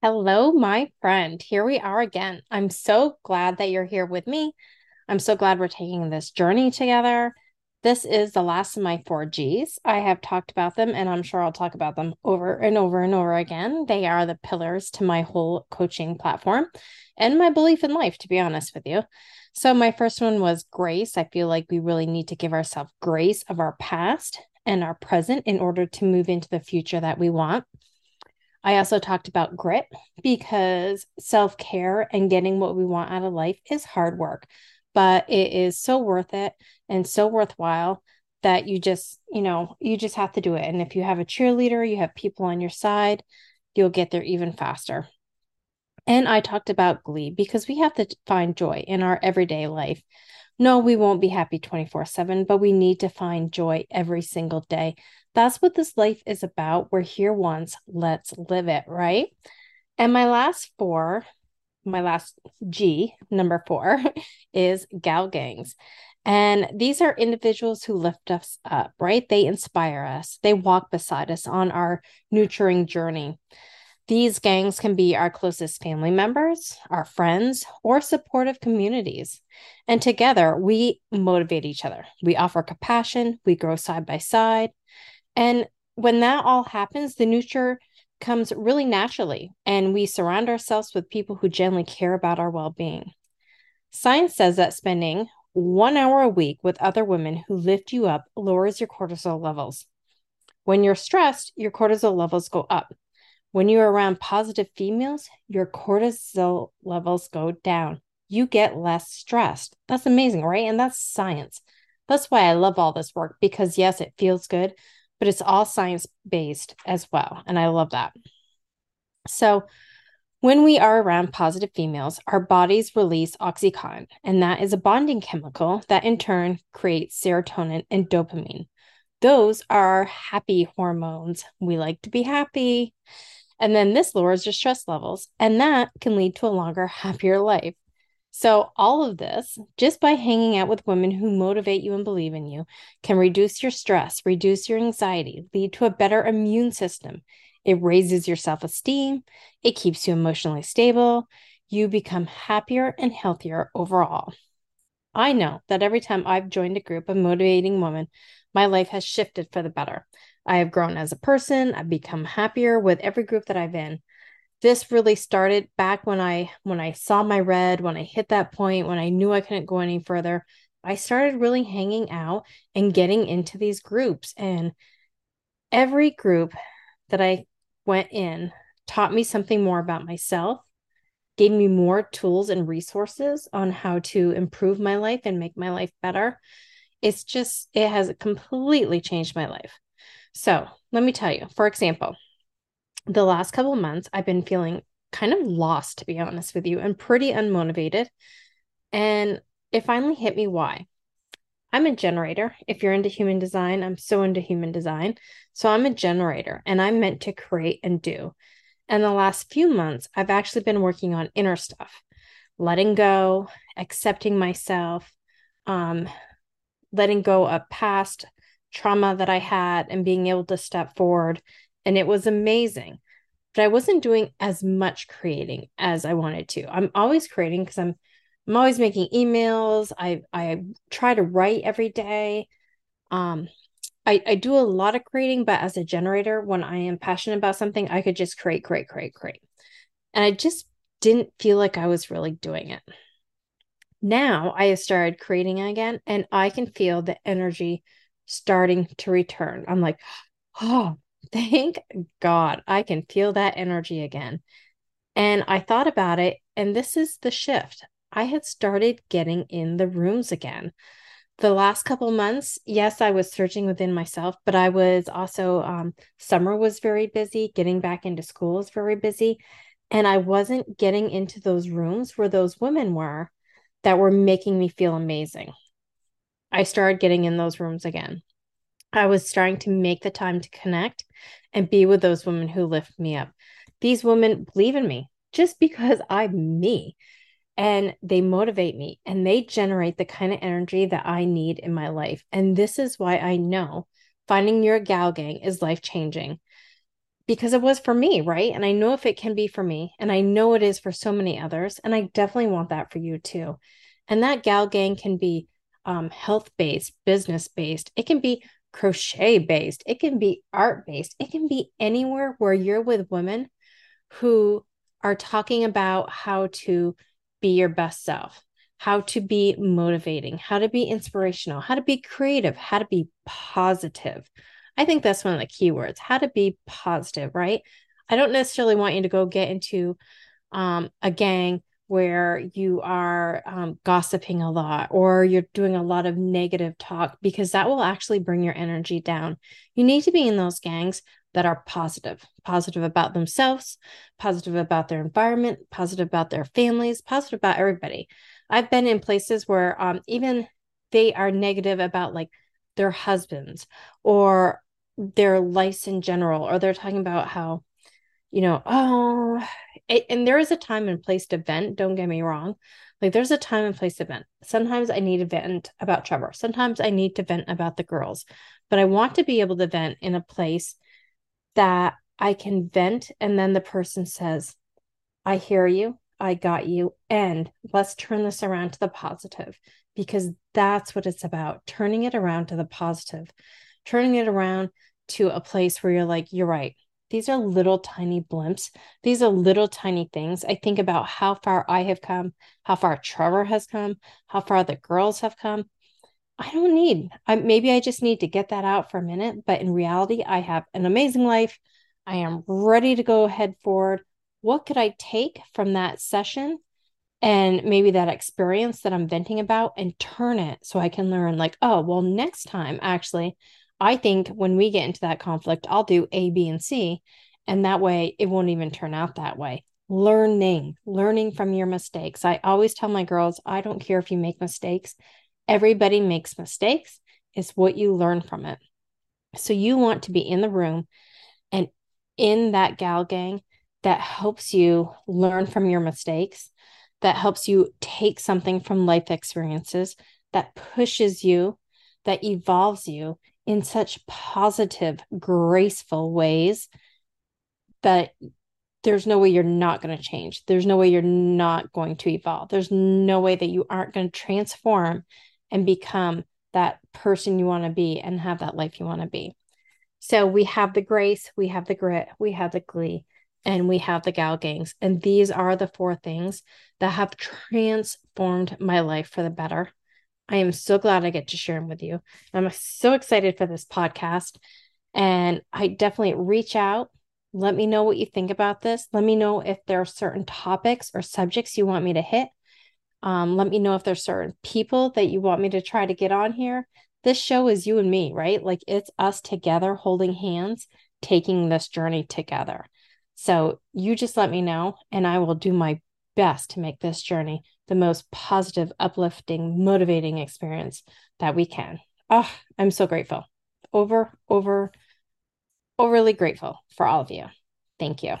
Hello, my friend. Here we are again. I'm so glad that you're here with me. I'm so glad we're taking this journey together. This is the last of my four G's. I have talked about them, and I'm sure I'll talk about them over and over and over again. They are the pillars to my whole coaching platform and my belief in life, to be honest with you. So, my first one was grace. I feel like we really need to give ourselves grace of our past and our present in order to move into the future that we want. I also talked about grit because self care and getting what we want out of life is hard work, but it is so worth it and so worthwhile that you just, you know, you just have to do it. And if you have a cheerleader, you have people on your side, you'll get there even faster. And I talked about glee because we have to find joy in our everyday life. No, we won't be happy 24 7, but we need to find joy every single day. That's what this life is about. We're here once, let's live it, right? And my last four, my last G, number four, is gal gangs. And these are individuals who lift us up, right? They inspire us, they walk beside us on our nurturing journey. These gangs can be our closest family members, our friends, or supportive communities. And together, we motivate each other. We offer compassion, we grow side by side. And when that all happens, the nurture comes really naturally, and we surround ourselves with people who genuinely care about our well being. Science says that spending one hour a week with other women who lift you up lowers your cortisol levels. When you're stressed, your cortisol levels go up. When you're around positive females, your cortisol levels go down. You get less stressed. That's amazing, right? And that's science. That's why I love all this work because, yes, it feels good, but it's all science based as well. And I love that. So, when we are around positive females, our bodies release oxytocin, and that is a bonding chemical that in turn creates serotonin and dopamine. Those are happy hormones. We like to be happy. And then this lowers your stress levels, and that can lead to a longer, happier life. So, all of this, just by hanging out with women who motivate you and believe in you, can reduce your stress, reduce your anxiety, lead to a better immune system. It raises your self esteem, it keeps you emotionally stable. You become happier and healthier overall. I know that every time I've joined a group of motivating women, my life has shifted for the better. I have grown as a person. I've become happier with every group that I've in. This really started back when I when I saw my red, when I hit that point, when I knew I couldn't go any further. I started really hanging out and getting into these groups and every group that I went in taught me something more about myself, gave me more tools and resources on how to improve my life and make my life better. It's just, it has completely changed my life. So let me tell you, for example, the last couple months, I've been feeling kind of lost, to be honest with you, and pretty unmotivated. And it finally hit me why. I'm a generator. If you're into human design, I'm so into human design. So I'm a generator and I'm meant to create and do. And the last few months, I've actually been working on inner stuff, letting go, accepting myself, um, letting go of past trauma that I had and being able to step forward. And it was amazing. But I wasn't doing as much creating as I wanted to. I'm always creating because I'm I'm always making emails. I I try to write every day. Um I, I do a lot of creating, but as a generator, when I am passionate about something, I could just create, create, create, create. And I just didn't feel like I was really doing it. Now I have started creating again, and I can feel the energy starting to return. I'm like, oh, thank God I can feel that energy again. And I thought about it, and this is the shift. I had started getting in the rooms again. The last couple months, yes, I was searching within myself, but I was also, um, summer was very busy, getting back into school was very busy. And I wasn't getting into those rooms where those women were that were making me feel amazing. I started getting in those rooms again. I was starting to make the time to connect and be with those women who lift me up. These women believe in me just because I'm me and they motivate me and they generate the kind of energy that I need in my life. And this is why I know finding your gal gang is life changing because it was for me, right? And I know if it can be for me, and I know it is for so many others. And I definitely want that for you too. And that gal gang can be um, health based, business based, it can be crochet based, it can be art based, it can be anywhere where you're with women who are talking about how to be your best self, how to be motivating, how to be inspirational, how to be creative, how to be positive. I think that's one of the key words how to be positive, right? I don't necessarily want you to go get into um, a gang where you are um, gossiping a lot or you're doing a lot of negative talk because that will actually bring your energy down. You need to be in those gangs that are positive, positive about themselves, positive about their environment, positive about their families, positive about everybody. I've been in places where um, even they are negative about like their husbands or their life in general, or they're talking about how, you know, oh, it, and there is a time and place to vent. Don't get me wrong. Like there's a time and place to vent. Sometimes I need to vent about Trevor. Sometimes I need to vent about the girls, but I want to be able to vent in a place that I can vent and then the person says, I hear you, I got you, and let's turn this around to the positive because that's what it's about turning it around to the positive, turning it around to a place where you're like, you're right. These are little tiny blimps. These are little tiny things. I think about how far I have come, how far Trevor has come, how far the girls have come. I don't need, I, maybe I just need to get that out for a minute. But in reality, I have an amazing life. I am ready to go head forward. What could I take from that session and maybe that experience that I'm venting about and turn it so I can learn, like, oh, well, next time, actually, I think when we get into that conflict, I'll do A, B, and C. And that way it won't even turn out that way. Learning, learning from your mistakes. I always tell my girls, I don't care if you make mistakes. Everybody makes mistakes. It's what you learn from it. So you want to be in the room and in that gal gang that helps you learn from your mistakes, that helps you take something from life experiences, that pushes you, that evolves you in such positive, graceful ways that there's no way you're not going to change. There's no way you're not going to evolve. There's no way that you aren't going to transform and become that person you want to be and have that life you want to be. So we have the grace, we have the grit, we have the glee, and we have the gal gangs. And these are the four things that have transformed my life for the better. I am so glad I get to share them with you. I'm so excited for this podcast. And I definitely reach out. Let me know what you think about this. Let me know if there are certain topics or subjects you want me to hit. Um, let me know if there's certain people that you want me to try to get on here. This show is you and me, right? Like it's us together holding hands, taking this journey together. So you just let me know, and I will do my best to make this journey the most positive, uplifting, motivating experience that we can. Oh, I'm so grateful. Over, over, overly grateful for all of you. Thank you.